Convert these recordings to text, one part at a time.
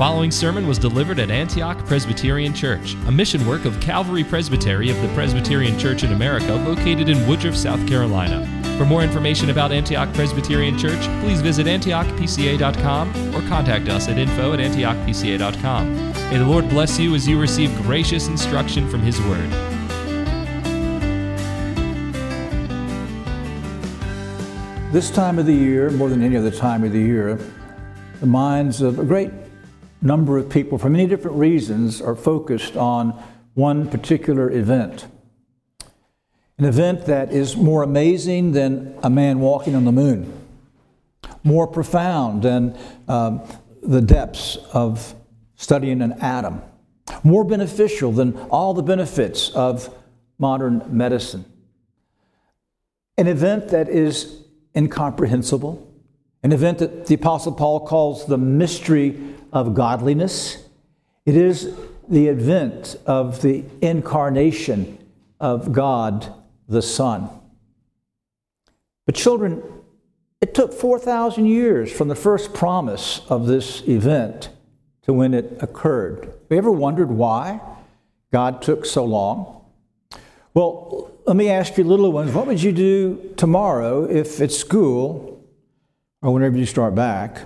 following sermon was delivered at Antioch Presbyterian Church, a mission work of Calvary Presbytery of the Presbyterian Church in America located in Woodruff, South Carolina. For more information about Antioch Presbyterian Church, please visit antiochpca.com or contact us at info at antiochpca.com. May the Lord bless you as you receive gracious instruction from His Word. This time of the year, more than any other time of the year, the minds of a great number of people, for many different reasons, are focused on one particular event. An event that is more amazing than a man walking on the moon, more profound than um, the depths of studying an atom, more beneficial than all the benefits of modern medicine. An event that is incomprehensible, an event that the Apostle Paul calls the mystery of godliness. It is the event of the incarnation of God the Son. But, children, it took 4,000 years from the first promise of this event to when it occurred. Have you ever wondered why God took so long? Well, let me ask you, little ones, what would you do tomorrow if at school or whenever you start back,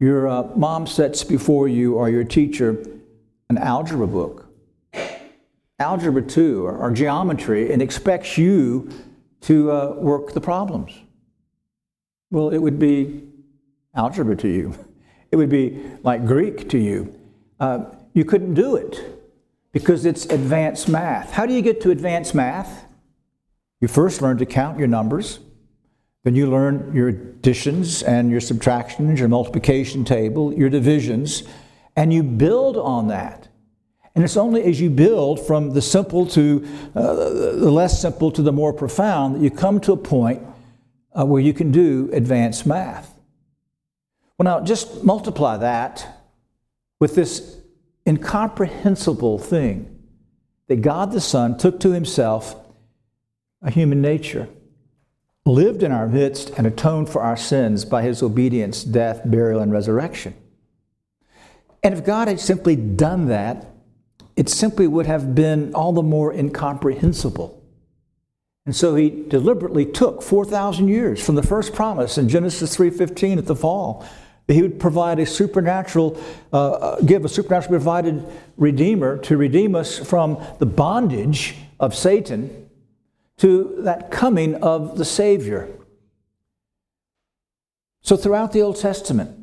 your uh, mom sets before you or your teacher an algebra book, algebra 2 or, or geometry, and expects you to uh, work the problems. Well, it would be algebra to you. It would be like Greek to you. Uh, you couldn't do it because it's advanced math. How do you get to advanced math? You first learn to count your numbers. Then you learn your additions and your subtractions, your multiplication table, your divisions, and you build on that. And it's only as you build from the simple to uh, the less simple to the more profound that you come to a point uh, where you can do advanced math. Well, now just multiply that with this incomprehensible thing that God the Son took to himself a human nature lived in our midst and atoned for our sins by his obedience, death, burial, and resurrection. And if God had simply done that, it simply would have been all the more incomprehensible. And so he deliberately took 4,000 years from the first promise in Genesis 3:15 at the fall that he would provide a supernatural, uh, uh give a supernaturally provided redeemer to redeem us from the bondage of Satan to that coming of the Savior. So, throughout the Old Testament,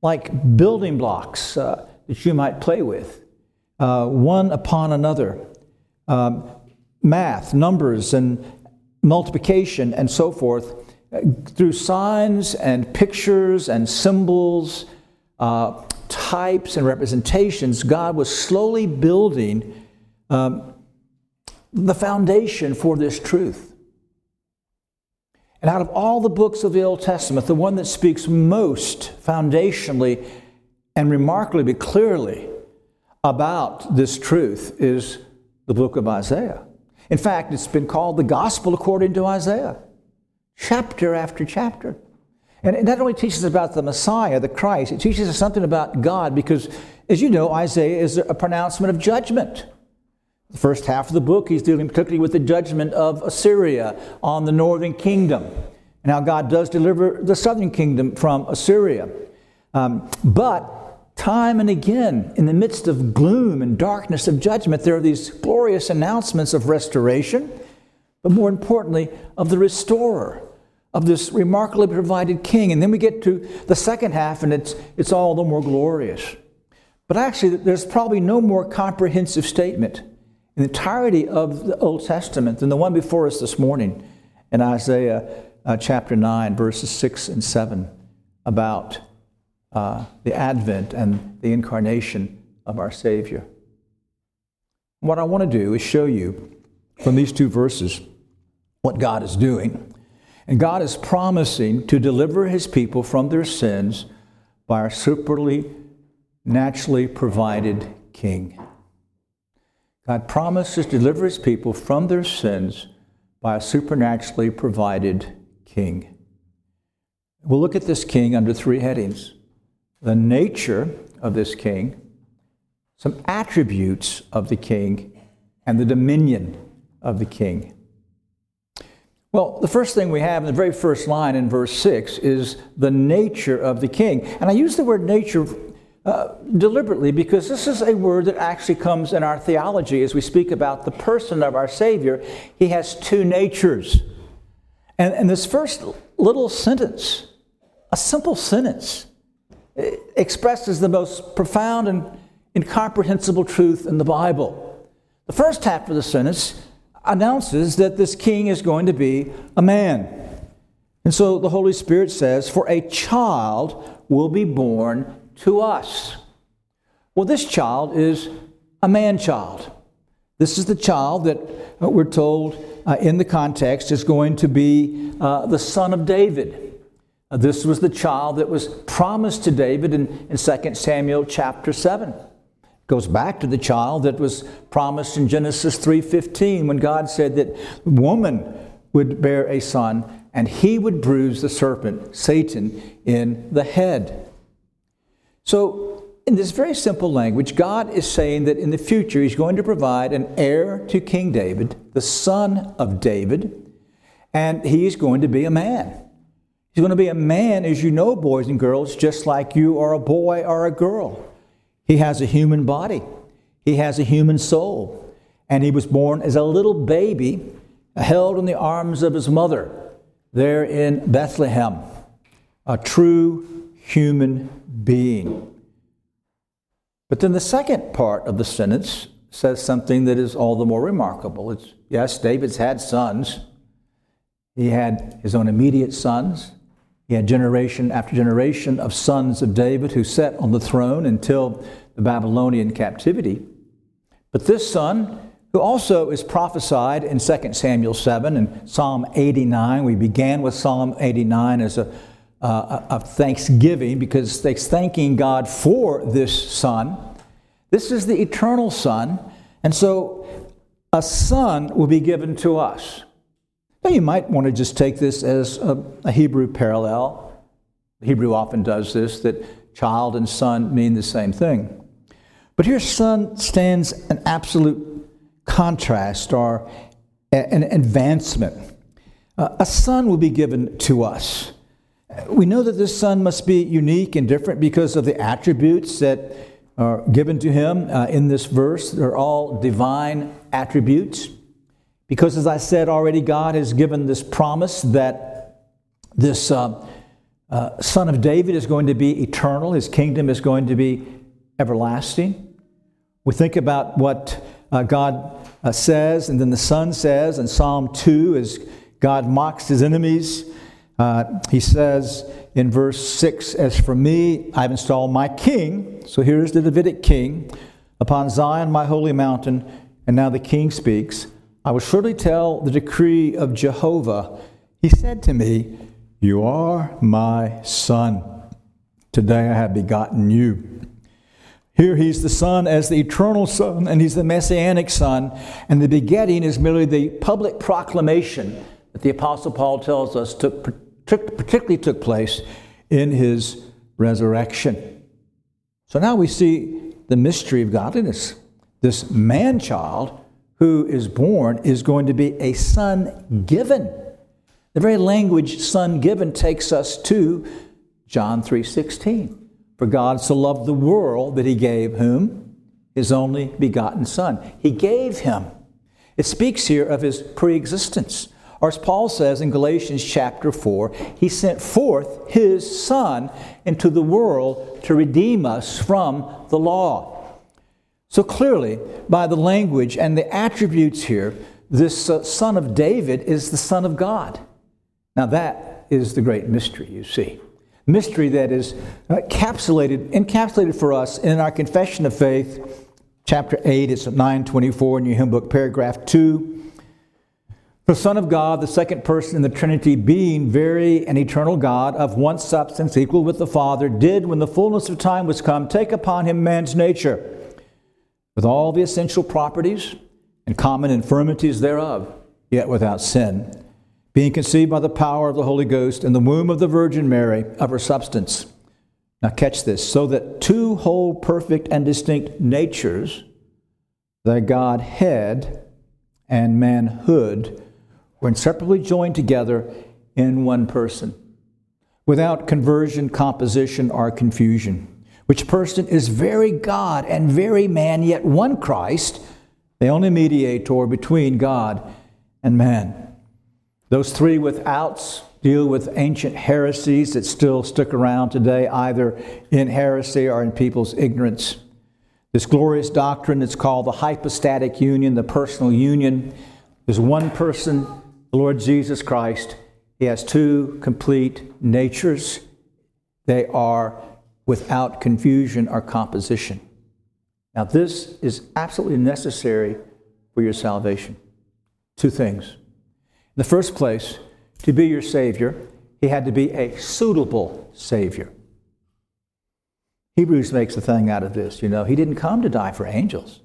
like building blocks uh, that you might play with, uh, one upon another, um, math, numbers, and multiplication, and so forth, uh, through signs and pictures and symbols, uh, types and representations, God was slowly building um, the foundation for this truth. And out of all the books of the Old Testament, the one that speaks most foundationally and remarkably clearly about this truth is the book of Isaiah. In fact, it's been called the Gospel according to Isaiah, chapter after chapter. And it not only teaches us about the Messiah, the Christ, it teaches us something about God because, as you know, Isaiah is a pronouncement of judgment. The first half of the book, he's dealing particularly with the judgment of Assyria on the northern kingdom and how God does deliver the southern kingdom from Assyria. Um, but time and again, in the midst of gloom and darkness of judgment, there are these glorious announcements of restoration, but more importantly, of the restorer, of this remarkably provided king. And then we get to the second half, and it's, it's all the more glorious. But actually, there's probably no more comprehensive statement the entirety of the Old Testament than the one before us this morning in Isaiah uh, chapter 9, verses 6 and 7, about uh, the advent and the incarnation of our Savior. What I want to do is show you from these two verses what God is doing. And God is promising to deliver his people from their sins by our superly, naturally provided King. God promises to deliver his people from their sins by a supernaturally provided king. We'll look at this king under three headings the nature of this king, some attributes of the king, and the dominion of the king. Well, the first thing we have in the very first line in verse 6 is the nature of the king. And I use the word nature uh, deliberately because this is a word that actually comes in our theology as we speak about the person of our Savior. He has two natures. And, and this first little sentence, a simple sentence, expresses the most profound and incomprehensible truth in the Bible. The first half of the sentence announces that this king is going to be a man. And so the Holy Spirit says, For a child will be born to us. Well, this child is a man child. This is the child that uh, we're told uh, in the context is going to be uh, the son of David. Uh, this was the child that was promised to David in, in 2 Samuel chapter 7 It goes back to the child that was promised in Genesis 3:15 when God said that woman would bear a son and he would bruise the serpent Satan in the head. So in this very simple language, God is saying that in the future He's going to provide an heir to King David, the son of David, and He's going to be a man. He's going to be a man, as you know, boys and girls, just like you are a boy or a girl. He has a human body, he has a human soul, and he was born as a little baby held in the arms of his mother there in Bethlehem, a true human being. But then the second part of the sentence says something that is all the more remarkable. It's yes, David's had sons. He had his own immediate sons. He had generation after generation of sons of David who sat on the throne until the Babylonian captivity. But this son, who also is prophesied in 2 Samuel 7 and Psalm 89, we began with Psalm 89 as a, uh, of thanksgiving because they're thanking God for this son. This is the eternal son. And so a son will be given to us. Now, you might want to just take this as a, a Hebrew parallel. Hebrew often does this, that child and son mean the same thing. But here, son stands an absolute contrast or an advancement. Uh, a son will be given to us. We know that this son must be unique and different because of the attributes that are given to him uh, in this verse. They're all divine attributes. Because, as I said already, God has given this promise that this uh, uh, son of David is going to be eternal, his kingdom is going to be everlasting. We think about what uh, God uh, says, and then the Son says in Psalm 2 as God mocks his enemies. Uh, he says in verse 6 As for me, I've installed my king. So here's the Davidic king upon Zion, my holy mountain. And now the king speaks. I will surely tell the decree of Jehovah. He said to me, You are my son. Today I have begotten you. Here he's the Son as the eternal Son, and he's the Messianic Son. And the begetting is merely the public proclamation that the Apostle Paul tells us took, particularly took place in his resurrection. So now we see the mystery of godliness. This man child who is born is going to be a son given. The very language son given takes us to John 3:16. For God so loved the world that he gave whom his only begotten son. He gave him. It speaks here of his preexistence. Or as Paul says in Galatians chapter 4, he sent forth his son into the world to redeem us from the law. So clearly, by the language and the attributes here, this uh, son of David is the son of God. Now, that is the great mystery, you see. Mystery that is encapsulated, encapsulated for us in our confession of faith, chapter 8, it's 924 in your hymn book, paragraph 2. The Son of God, the second person in the Trinity, being very and eternal God, of one substance, equal with the Father, did, when the fullness of time was come, take upon him man's nature with all the essential properties and common infirmities thereof, yet without sin, being conceived by the power of the Holy Ghost in the womb of the Virgin Mary of her substance. Now, catch this so that two whole, perfect, and distinct natures, the Godhead and manhood, were inseparably joined together in one person, without conversion, composition, or confusion. Which person is very God and very man, yet one Christ, the only mediator between God and man. Those three withouts deal with ancient heresies that still stick around today, either in heresy or in people's ignorance. This glorious doctrine is called the hypostatic union, the personal union. There's one person, Lord Jesus Christ. He has two complete natures. They are without confusion or composition. Now, this is absolutely necessary for your salvation. Two things. In the first place, to be your Savior, he had to be a suitable Savior. Hebrews makes a thing out of this. You know, he didn't come to die for angels.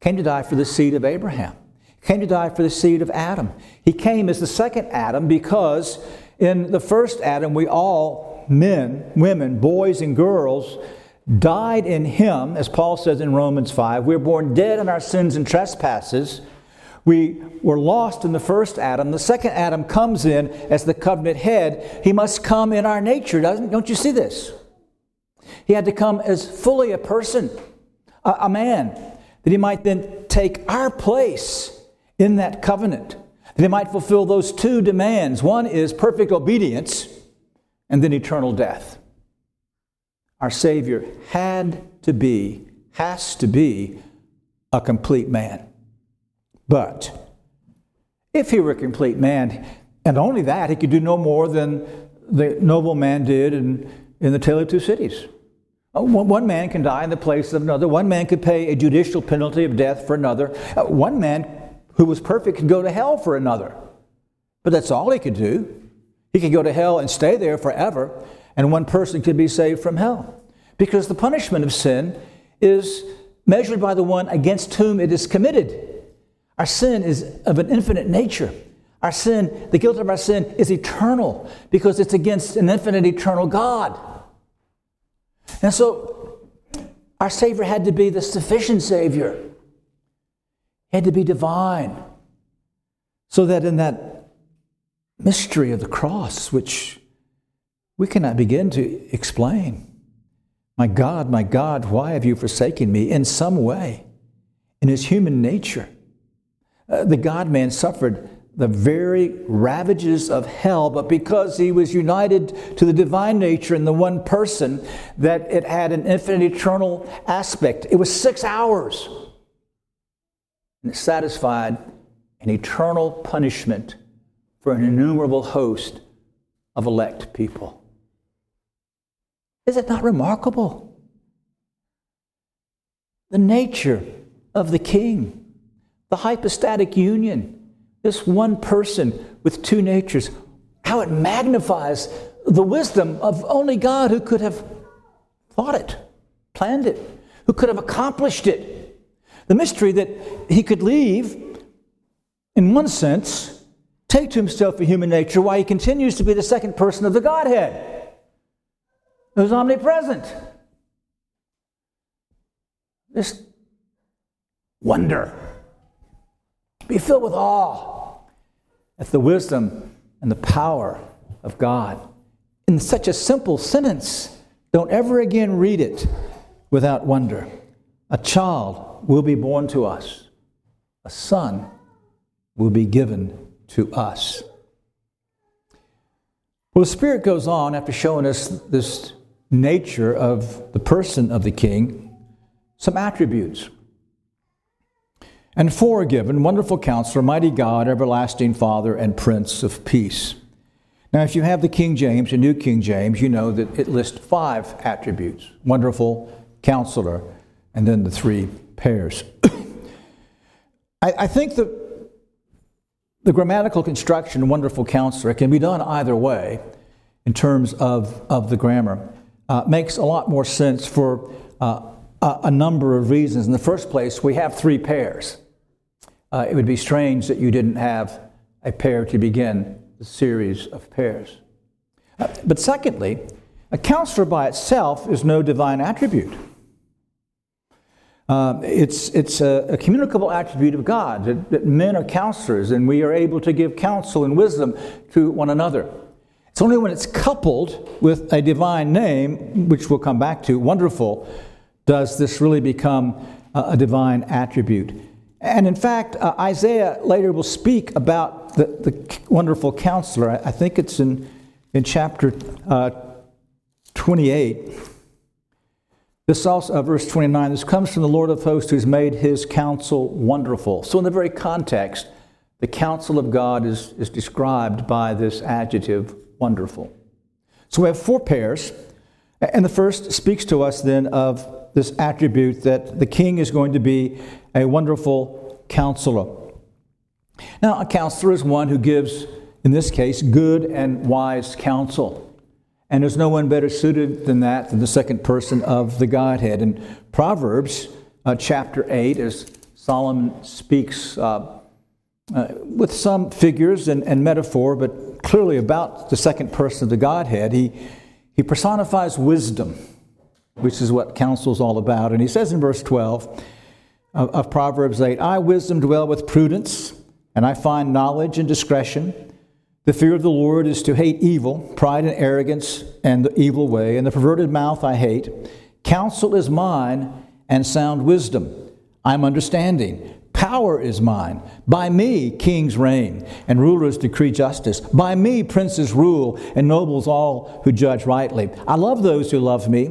He came to die for the seed of Abraham. Came to die for the seed of Adam. He came as the second Adam because in the first Adam, we all, men, women, boys, and girls, died in him, as Paul says in Romans 5. We were born dead in our sins and trespasses. We were lost in the first Adam. The second Adam comes in as the covenant head. He must come in our nature, doesn't don't you see this? He had to come as fully a person, a, a man, that he might then take our place in that covenant. They might fulfill those two demands. One is perfect obedience, and then eternal death. Our Savior had to be, has to be, a complete man. But if he were a complete man, and only that, he could do no more than the noble man did in, in the Tale of Two Cities. Uh, one man can die in the place of another. One man could pay a judicial penalty of death for another. Uh, one man who was perfect could go to hell for another. But that's all he could do. He could go to hell and stay there forever, and one person could be saved from hell. Because the punishment of sin is measured by the one against whom it is committed. Our sin is of an infinite nature. Our sin, the guilt of our sin, is eternal because it's against an infinite, eternal God. And so, our Savior had to be the sufficient Savior, had to be divine. So that in that mystery of the cross, which we cannot begin to explain, my God, my God, why have you forsaken me? In some way, in his human nature, uh, the God man suffered the very ravages of hell, but because he was united to the divine nature in the one person, that it had an infinite eternal aspect. It was six hours. And satisfied an eternal punishment for an innumerable host of elect people. Is it not remarkable? The nature of the king the hypostatic union, this one person with two natures, how it magnifies the wisdom of only God who could have thought it, planned it, who could have accomplished it. The mystery that he could leave, in one sense, take to himself a human nature while he continues to be the second person of the Godhead, who's omnipresent. This wonder be filled with awe at the wisdom and the power of God. In such a simple sentence, don't ever again read it without wonder. A child will be born to us, a son will be given to us. Well, the Spirit goes on after showing us this nature of the person of the King, some attributes. And four are given Wonderful Counselor, Mighty God, Everlasting Father, and Prince of Peace. Now, if you have the King James, the New King James, you know that it lists five attributes Wonderful, Counselor, and then the three pairs. I, I, think that the grammatical construction, Wonderful Counselor, can be done either way in terms of, of the grammar. Uh, makes a lot more sense for uh, a, a number of reasons. In the first place, we have three pairs uh, it would be strange that you didn't have a pair to begin the series of pairs. Uh, but secondly, A counselor by itself is no divine attribute. Uh, it's it's a, a, communicable attribute of God that, that men are counselors and we are able to give counsel and wisdom to one another. It's only when it's coupled with a divine name, which we'll come back to, wonderful, does this really become a, a divine attribute. And in fact, uh, Isaiah later will speak about the, the wonderful counselor. I, I think it's in, in chapter uh, 28. This also, uh, verse 29, this comes from the Lord of hosts who's made his counsel wonderful. So, in the very context, the counsel of God is, is described by this adjective, wonderful. So, we have four pairs. And the first speaks to us then of this attribute that the king is going to be a wonderful counselor. Now, a counselor is one who gives, in this case, good and wise counsel. And there's no one better suited than that, than the second person of the Godhead. In Proverbs uh, chapter 8, as Solomon speaks uh, uh, with some figures and, and, metaphor, but clearly about the second person of the Godhead, he, he personifies wisdom, which is what counsel is all about. And he says in verse 12 of, of Proverbs 8 I, wisdom, dwell with prudence, and I find knowledge and discretion. The fear of the Lord is to hate evil, pride and arrogance, and the evil way, and the perverted mouth I hate. Counsel is mine, and sound wisdom. I'm understanding. Power is mine. By me kings reign, and rulers decree justice. By me princes rule, and nobles all who judge rightly. I love those who love me,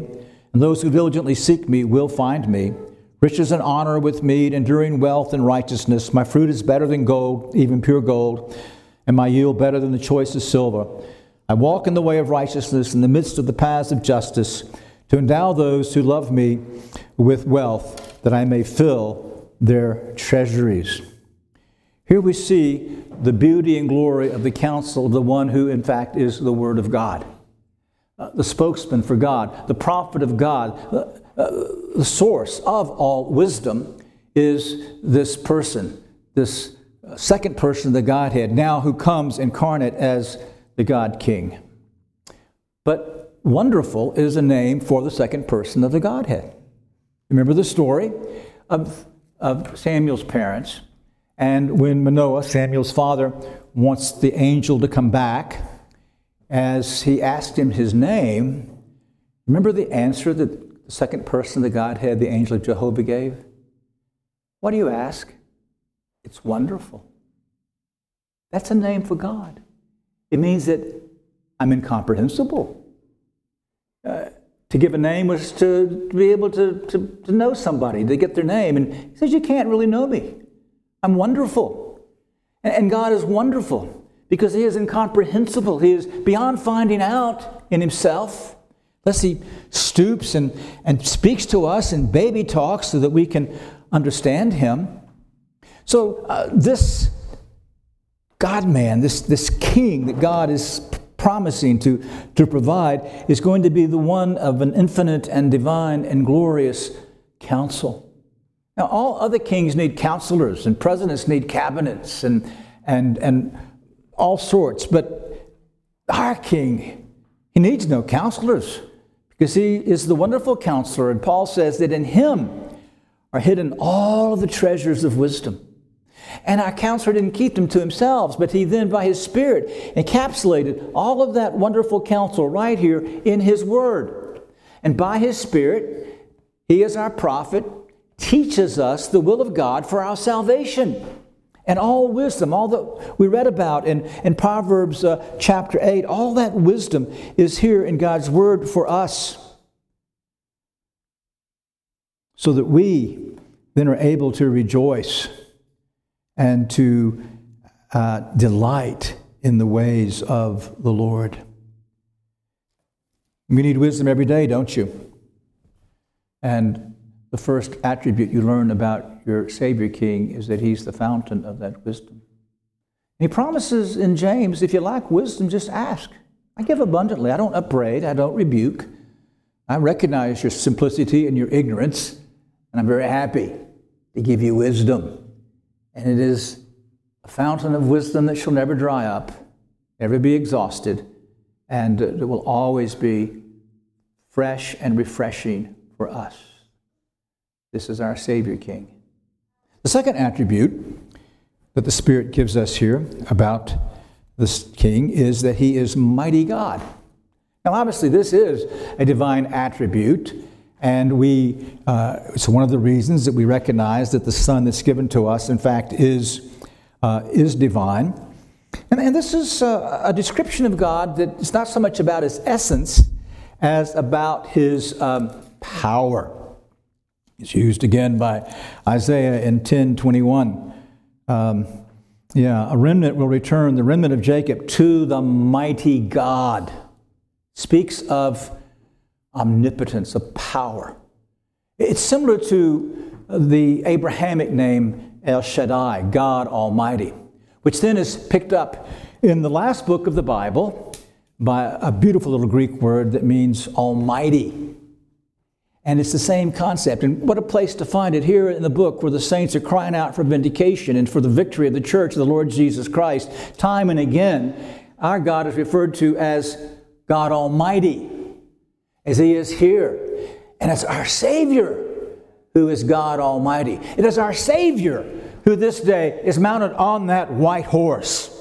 and those who diligently seek me will find me. Riches and honor with me, enduring wealth and righteousness. My fruit is better than gold, even pure gold and my yield better than the choicest silver. I walk in the way of righteousness in the midst of the paths of justice to endow those who love me with wealth, that I may fill their treasuries. Here we see the beauty and glory of the counsel of the one who, in fact, is the Word of God, uh, the spokesman for God, the prophet of God, uh, uh, the source of all wisdom is this person, this second person of the Godhead, now who comes incarnate as the God King. But wonderful is a name for the second person of the Godhead. Remember the story of, of Samuel's parents, and when Manoah, Samuel's father, wants the angel to come back, as he asked him his name, remember the answer that the second person of the Godhead, the angel of Jehovah, gave? What do you ask? It's wonderful. That's a name for God. It means that I'm incomprehensible. Uh, to give a name was to, be able to, to, to know somebody, to get their name. And he says, You can't really know me. I'm wonderful. And, and God is wonderful because He is incomprehensible. He is beyond finding out in Himself. Unless He stoops and, and speaks to us in baby talk so that we can understand Him. So, uh, this God man, this, this king that God is promising to, to provide, is going to be the one of an infinite and divine and glorious counsel. Now, all other kings need counselors, and presidents need cabinets, and, and, and all sorts, but our king, he needs no counselors because he is the wonderful counselor. And Paul says that in him are hidden all of the treasures of wisdom. And our counselor didn't keep them to himself, but he then, by his Spirit, encapsulated all of that wonderful counsel right here in his Word. And by his Spirit, he, is our prophet, teaches us the will of God for our salvation. And all wisdom, all that we read about in, in Proverbs uh, chapter 8, all that wisdom is here in God's Word for us. So that we then are able to rejoice and to uh, delight in the ways of the Lord. You need wisdom every day, don't you? And the first attribute you learn about your Savior King is that He's the fountain of that wisdom. And he promises in James if you lack wisdom, just ask. I give abundantly. I don't upbraid, I don't rebuke. I recognize your simplicity and your ignorance, and I'm very happy to give you wisdom. And it is a fountain of wisdom that shall never dry up, never be exhausted, and it will always be fresh and refreshing for us. This is our Savior King. The second attribute that the Spirit gives us here about this King is that he is mighty God. Now, obviously, this is a divine attribute, and we, uh, it's one of the reasons that we recognize that the Son that's given to us, in fact, is, uh, is divine. And, and this is a, a, description of God that is not so much about his essence as about his um, power. It's used again by Isaiah in 1021. Um, yeah, a remnant will return, the remnant of Jacob, to the mighty God. Speaks of omnipotence, of power. It's similar to the Abrahamic name El Shaddai, God Almighty, which then is picked up in the last book of the Bible by a beautiful little Greek word that means Almighty. And it's the same concept. And what a place to find it here in the book where the saints are crying out for vindication and for the victory of the church of the Lord Jesus Christ. Time and again, our God is referred to as God Almighty, as He is here. And it's our Savior who is God Almighty. It is our Savior who this day is mounted on that white horse.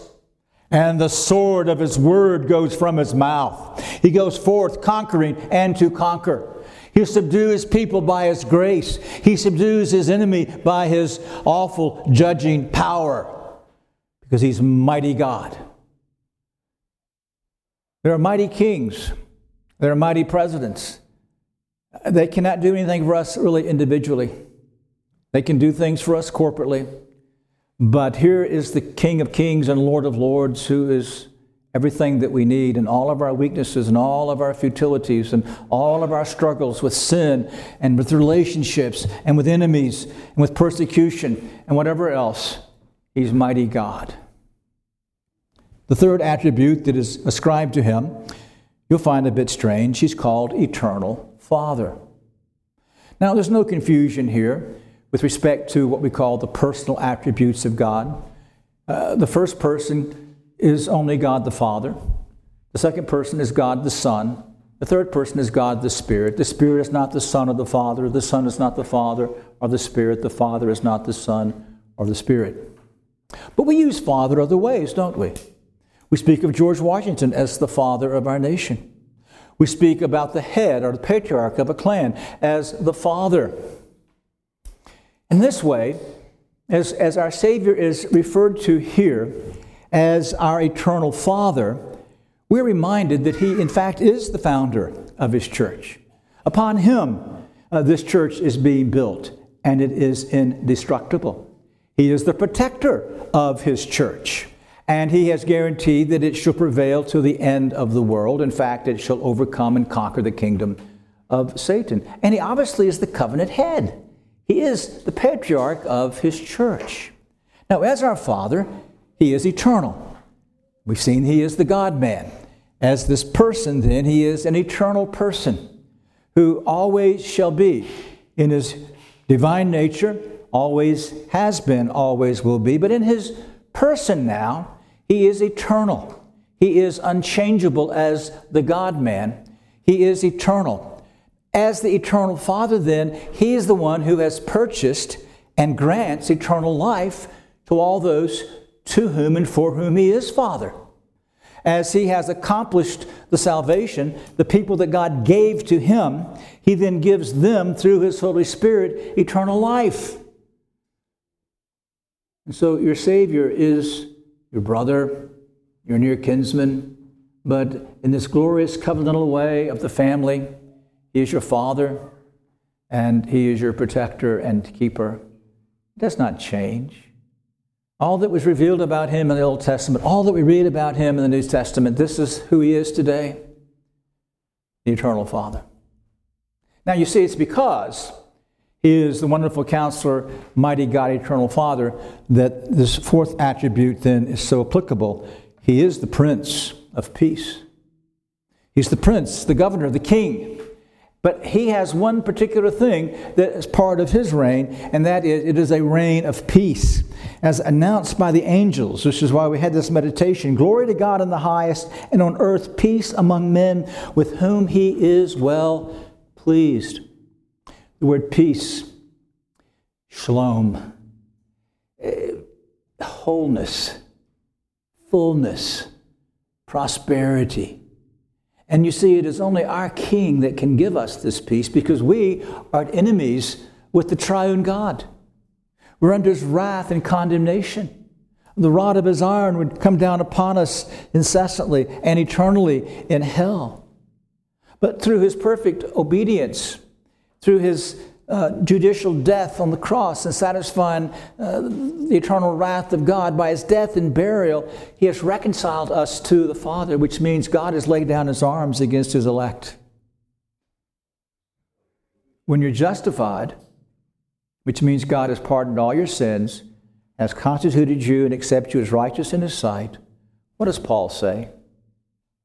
And the sword of his word goes from his mouth. He goes forth conquering and to conquer. He subdues people by his grace. He subdues his enemy by his awful judging power because he's mighty God. There are mighty kings, there are mighty presidents. They cannot do anything for us really individually, they can do things for us corporately. But here is the King of Kings and Lord of Lords who is everything that we need and all of our weaknesses and all of our futilities and all of our struggles with sin and with relationships and with enemies and with persecution and whatever else. He's mighty God. The third attribute that is ascribed to him, you'll find a bit strange. He's called Eternal Father. Now, there's no confusion here with respect to what we call the personal attributes of God. Uh, the first person is only God the Father. The second person is God the Son. The third person is God the Spirit. The Spirit is not the Son of the Father. The Son is not the Father or the Spirit. The Father is not the Son or the Spirit. But we use Father other ways, don't we? We speak of George Washington as the father of our nation. We speak about the head or the patriarch of a clan as the father. In this way, as, as our Savior is referred to here, as our eternal Father, we're reminded that He, in fact, is the founder of His church. Upon Him, uh, this church is being built, and it is indestructible. He is the protector of His church, and He has guaranteed that it shall prevail to the end of the world. In fact, it shall overcome and conquer the kingdom of Satan. And He obviously is the covenant head, He is the patriarch of His church. Now, as our Father, he is eternal. We've seen he is the God man. As this person, then, he is an eternal person who always shall be in his divine nature, always has been, always will be, but in his person now, he is eternal. He is unchangeable as the God man. He is eternal. As the eternal Father, then, he is the one who has purchased and grants eternal life to all those to whom and for whom he is Father. As he has accomplished the salvation, the people that God gave to him, he then gives them through his Holy Spirit eternal life. And so your Savior is your brother, your near kinsman, but in this glorious covenantal way of the family, he is your father and he is your protector and keeper. It does not change. All that was revealed about him in the Old Testament, all that we read about him in the New Testament, this is who he is today the eternal Father. Now, you see, it's because is the wonderful counselor, mighty God, eternal Father, that this fourth attribute then is so applicable. He is the Prince of Peace. He's the Prince, the Governor, the King. But he has one particular thing that is part of his reign, and that is it is a reign of peace. as announced by the angels, which is why we had this meditation. Glory to God in the highest, and on earth peace among men with whom he is well pleased. The word peace, shalom, eh, wholeness, fullness, prosperity. And you see, it is only our King that can give us this peace because we are enemies with the triune God. We're under his wrath and condemnation. The rod of his iron would come down upon us incessantly and eternally in hell. But through his perfect obedience, through his uh, judicial death on the cross and satisfying uh, the eternal wrath of God by his death and burial, he has reconciled us to the Father, which means God has laid down his arms against his elect. When you're justified, which means God has pardoned all your sins, has constituted you and accepted you as righteous in His sight. What does Paul say?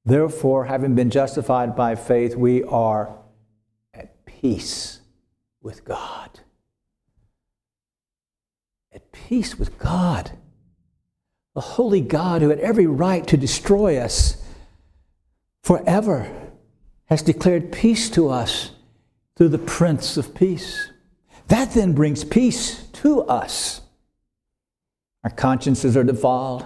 Therefore, having been justified by faith, we are peace with God. At peace with God. The holy God who had every right to destroy us forever has declared peace to us through the Prince of Peace. That then brings peace to us. Our consciences are defiled.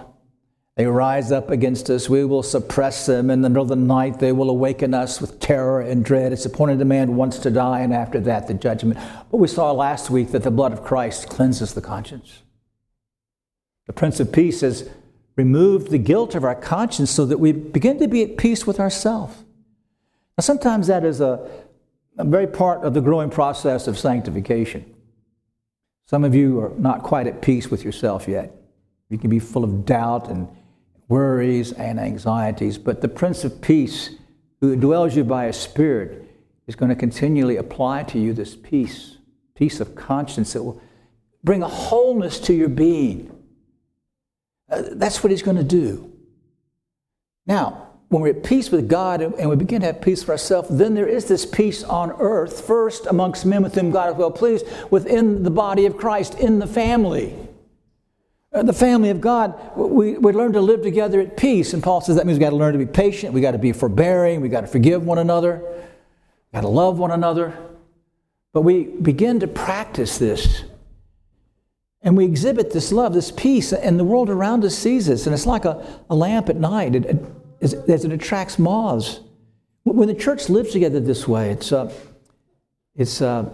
They rise up against us. We will suppress them. In the middle of the night, they will awaken us with terror and dread. It's appointed a man once to die, and after that, the judgment. But we saw last week that the blood of Christ cleanses the conscience. The Prince of Peace has removed the guilt of our conscience so that we begin to be at peace with ourselves. Now, sometimes that is a, a very part of the growing process of sanctification. Some of you are not quite at peace with yourself yet. You can be full of doubt and worries and anxieties, but the Prince of Peace, who dwells you by a Spirit, is going to continually apply to you this peace, peace of conscience that will bring a wholeness to your being. Uh, that's what he's going to do. Now, when we're at peace with God and we begin to have peace for ourselves, then there is this peace on earth, first amongst men with whom God is well pleased, within the body of Christ, in the family. Uh, the family of God, we, we learn to live together at peace. And Paul says that means we've got to learn to be patient, we've got to be forbearing, we've got to forgive one another, we've got to love one another. But we begin to practice this. And we exhibit this love, this peace, and the world around us sees this. And it's like a, a lamp at night. It, it, as, it attracts moths. When the church lives together this way, it's, uh, it's, uh,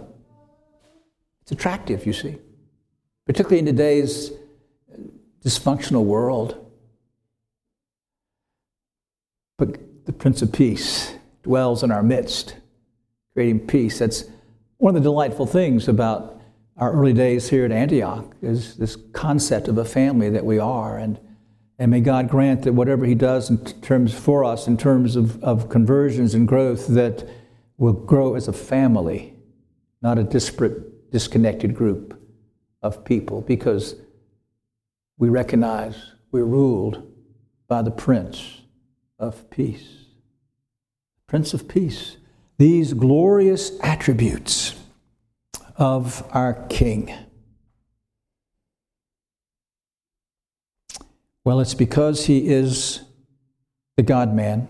it's attractive, you see, particularly in today's dysfunctional world. But the Prince of Peace dwells in our midst, creating peace. That's one of the delightful things about our early days here at Antioch is this concept of a family that we are. And and may God grant that whatever He does in terms for us, in terms of, of conversions and growth, that we'll grow as a family, not a disparate, disconnected group of people, because we recognize we're ruled by the Prince of Peace. Prince of Peace. These glorious attributes of our King. Well, it's because he is the God man,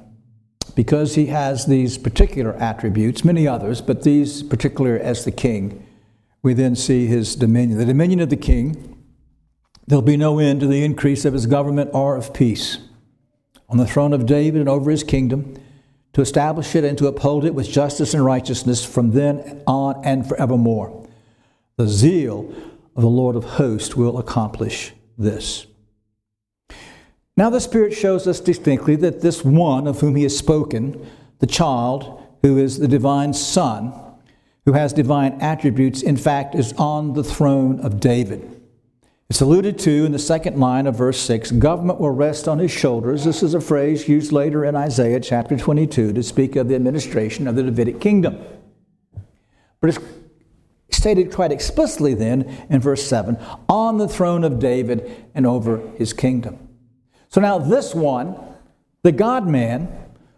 because he has these particular attributes, many others, but these particular as the king. We then see his dominion. The dominion of the king, there'll be no end to the increase of his government or of peace. On the throne of David and over his kingdom, to establish it and to uphold it with justice and righteousness from then on and forevermore. The zeal of the Lord of hosts will accomplish this. Now the Spirit shows us distinctly that this one of whom he has spoken, the child who is the divine Son, who has divine attributes, in fact, is on the throne of David. It's alluded to in the second line of verse 6 government will rest on his shoulders. This is a phrase used later in Isaiah chapter 22 to speak of the administration of the Davidic kingdom. But it's stated quite explicitly then in verse 7 on the throne of David and over his kingdom. So now, this one, the God man,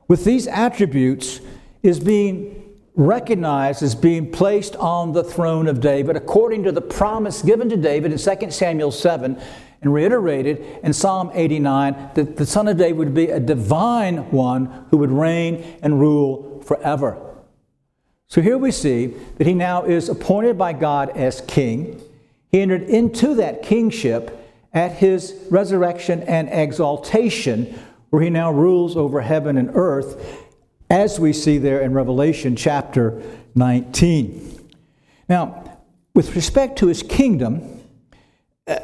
with these attributes, is being recognized as being placed on the throne of David according to the promise given to David in 2 Samuel 7 and reiterated in Psalm 89 that the Son of David would be a divine one who would reign and rule forever. So here we see that he now is appointed by God as king. He entered into that kingship at his resurrection and exaltation, where he now rules over heaven and earth, as we see there in Revelation chapter 19. Now, with respect to his kingdom, uh,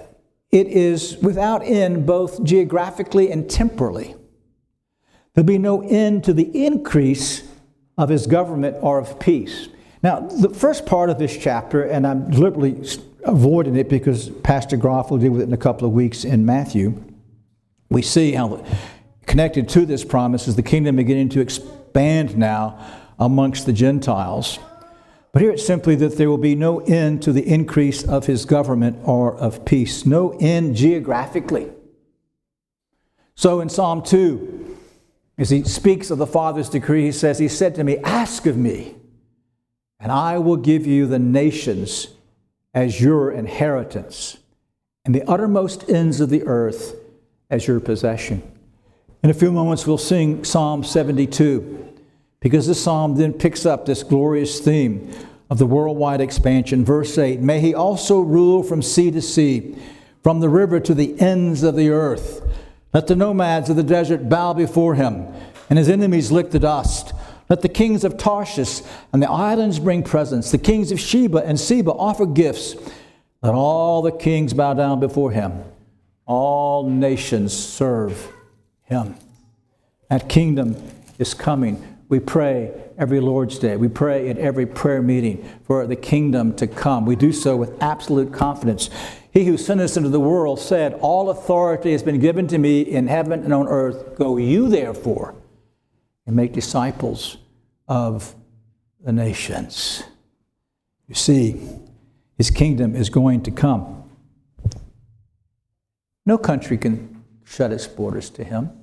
it is without end both geographically and temporally. There'll be no end to the increase of his government or of peace. Now, the first part of this chapter, and I'm deliberately avoiding it because Pastor Groff will deal with it in a couple of weeks in Matthew, we see how connected to this promise is the kingdom beginning to expand now amongst the Gentiles. But here it's simply that there will be no end to the increase of his government or of peace, no end geographically. So in Psalm 2, as he speaks of the Father's decree, he says, He said to me, Ask of me, and I will give you the nations as your inheritance, and the uttermost ends of the earth as your possession. In a few moments, we'll sing Psalm 72 because this psalm then picks up this glorious theme of the worldwide expansion. Verse 8 May he also rule from sea to sea, from the river to the ends of the earth. Let the nomads of the desert bow before him, and his enemies lick the dust. Let the kings of Tarshish and the islands bring presents. The kings of Sheba and Seba offer gifts. Let all the kings bow down before him. All nations serve him. That kingdom is coming. We pray every Lord's Day. We pray at every prayer meeting for the kingdom to come. We do so with absolute confidence. He who sent us into the world said, All authority has been given to me in heaven and on earth. Go you therefore and make disciples of the nations. You see, his kingdom is going to come. No country can shut its borders to him.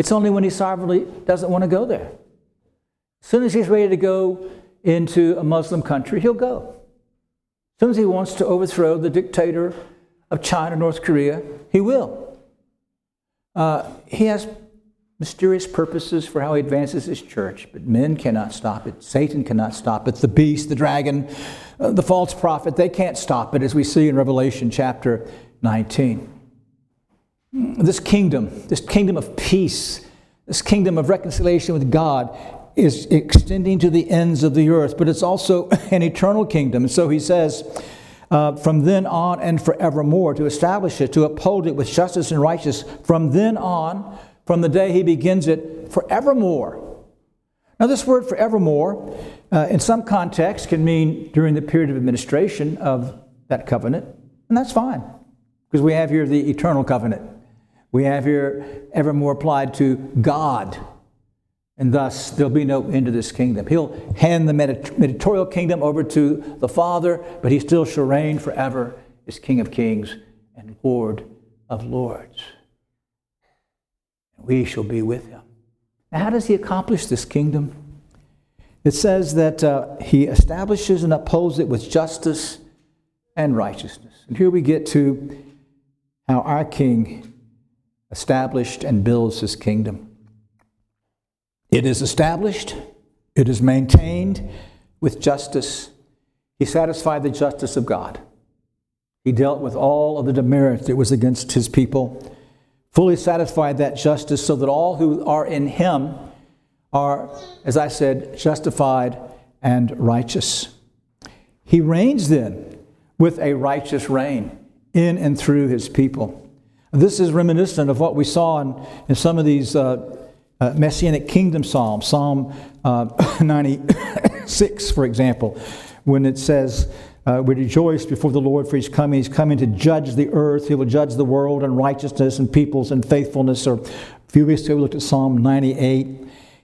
It's only when he sovereignly doesn't want to go there. As soon as he's ready to go into a Muslim country, he'll go. As soon as he wants to overthrow the dictator of China, North Korea, he will. Uh, he has mysterious purposes for how he advances his church, but men cannot stop it. Satan cannot stop it. The beast, the dragon, uh, the false prophet, they can't stop it, as we see in Revelation chapter 19 this kingdom, this kingdom of peace, this kingdom of reconciliation with God is extending to the ends of the earth, but it's also an eternal kingdom. And so he says, uh, from then on and forevermore, to establish it, to uphold it with justice and righteousness, from then on, from the day he begins it, forevermore. Now, this word forevermore, uh, in some contexts, can mean during the period of administration of that covenant, and that's fine, because we have here the eternal covenant. We have here evermore applied to God. And thus, there'll be no end to this kingdom. He'll hand the mediatorial kingdom over to the Father, but he still shall reign forever as King of kings and Lord of lords. We shall be with him. Now, how does he accomplish this kingdom? It says that uh, he establishes and upholds it with justice and righteousness. And here we get to how our King established and builds his kingdom. It is established, it is maintained with justice. He satisfied the justice of God. He dealt with all of the demerit that was against his people, fully satisfied that justice so that all who are in him are, as I said, justified and righteous. He reigns then with a righteous reign in and through his people. This is reminiscent of what we saw in, in some of these uh, uh, Messianic kingdom psalms. Psalm uh, 96, for example, when it says, uh, We rejoice before the Lord for his coming. He's coming to judge the earth. He will judge the world in righteousness and peoples and faithfulness. Or a few weeks ago, we looked at Psalm 98.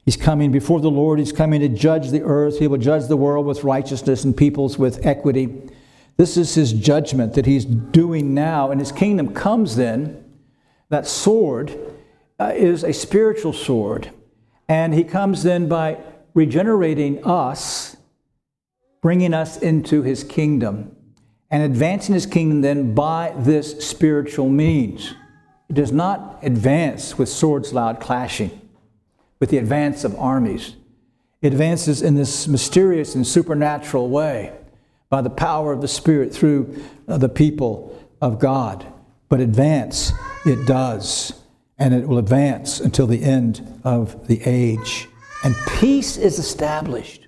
He's coming before the Lord. He's coming to judge the earth. He will judge the world with righteousness and peoples with equity. This is his judgment that he's doing now, and his kingdom comes then. That sword uh, is a spiritual sword, and he comes then by regenerating us, bringing us into his kingdom, and advancing his kingdom then by this spiritual means. It does not advance with swords loud clashing, with the advance of armies. It advances in this mysterious and supernatural way by the power of the Spirit through uh, the people of God. But advance it does, and it will advance until the end of the age. And peace is established.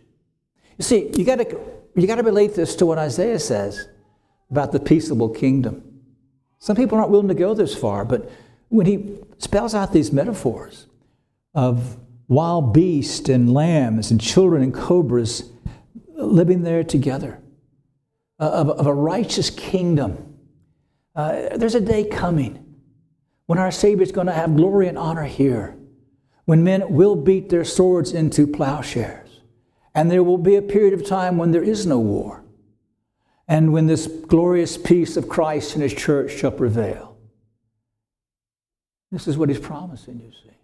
You see, you got to you got to relate this to what Isaiah says about the peaceable kingdom. Some people aren't willing to go this far, but when he spells out these metaphors of wild beasts and lambs and children and cobras living there together, uh, of, of a righteous kingdom, uh, there's a day coming when our Savior is going to have glory and honor here, when men will beat their swords into plowshares, and there will be a period of time when there is no war and when this glorious peace of Christ and His church shall prevail. This is what He's promising, you see.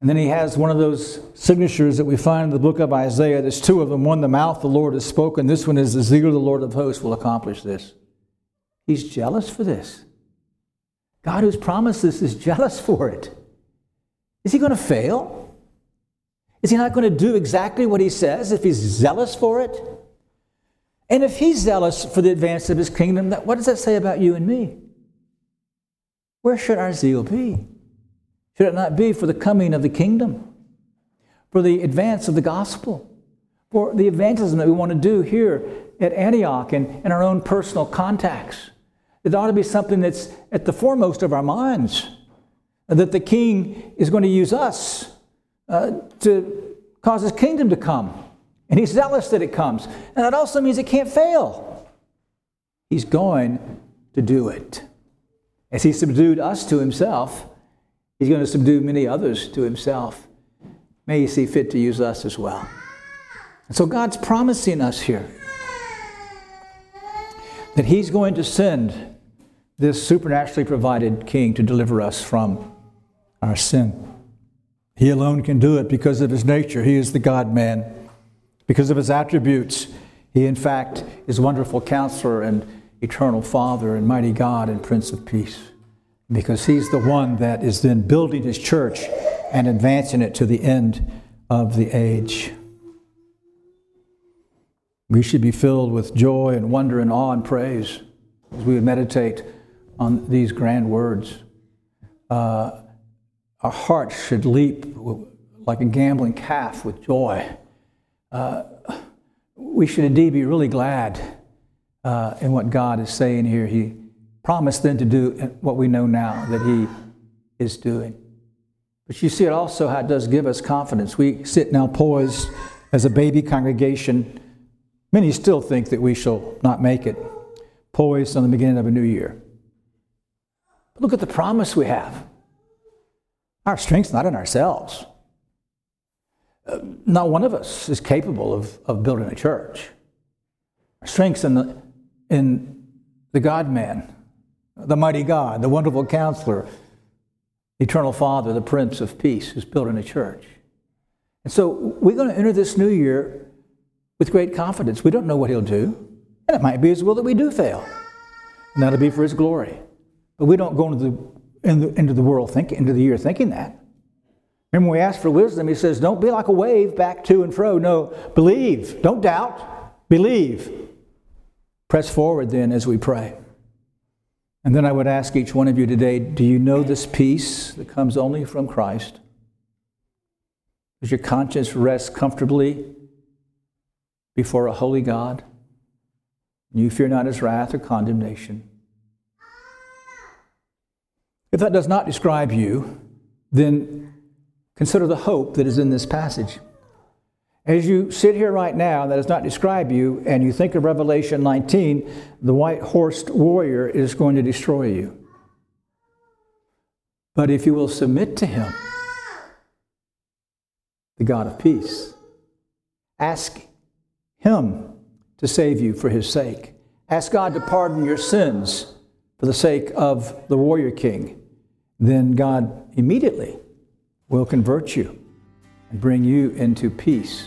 And then He has one of those signatures that we find in the book of Isaiah. There's two of them. One, the mouth the Lord has spoken. This one is the zeal of the Lord of hosts will accomplish this. He's jealous for this. God, who's promised this, is jealous for it. Is He going to fail? Is He not going to do exactly what He says if He's zealous for it? And if he's zealous for the advance of his kingdom, what does that say about you and me? Where should our zeal be? Should it not be for the coming of the kingdom, for the advance of the gospel, for the evangelism that we want to do here at Antioch and in our own personal contacts? It ought to be something that's at the foremost of our minds, that the king is going to use us uh, to cause his kingdom to come. And he's zealous that it comes. And that also means it can't fail. He's going to do it. As he subdued us to himself, he's going to subdue many others to himself. May he see fit to use us as well. And so God's promising us here that he's going to send this supernaturally provided king to deliver us from our sin. He alone can do it because of his nature. He is the God man. Because of his attributes, he in fact is wonderful counselor and eternal Father and mighty God and Prince of Peace. Because he's the one that is then building his church and advancing it to the end of the age. We should be filled with joy and wonder and awe and praise as we meditate on these grand words. Uh, our hearts should leap like a gambling calf with joy uh, we should indeed be really glad uh, in what God is saying here. He promised then to do what we know now that He is doing. But you see it also how it does give us confidence. We sit now poised as a baby congregation. Many still think that we shall not make it, poised on the beginning of a new year. But look at the promise we have. Our strength's not in ourselves uh, not one of us is capable of, of building a church. Our strengths in the, in the God man, the mighty God, the wonderful counselor, eternal Father, the Prince of Peace, who's building a church. And so we're going to enter this new year with great confidence. We don't know what he'll do, and it might be his will that we do fail, and that'll be for his glory. But we don't go into the, into the, into the world thinking, into the year thinking that. Remember, we ask for wisdom, he says, Don't be like a wave back to and fro. No, believe. Don't doubt. Believe. Press forward then as we pray. And then I would ask each one of you today do you know this peace that comes only from Christ? Does your conscience rest comfortably before a holy God? You fear not his wrath or condemnation. If that does not describe you, then Consider the hope that is in this passage. As you sit here right now, that does not describe you, and you think of Revelation 19, the white horsed warrior is going to destroy you. But if you will submit to him, the God of peace, ask him to save you for his sake. Ask God to pardon your sins for the sake of the warrior king. Then God immediately will convert you and bring you into peace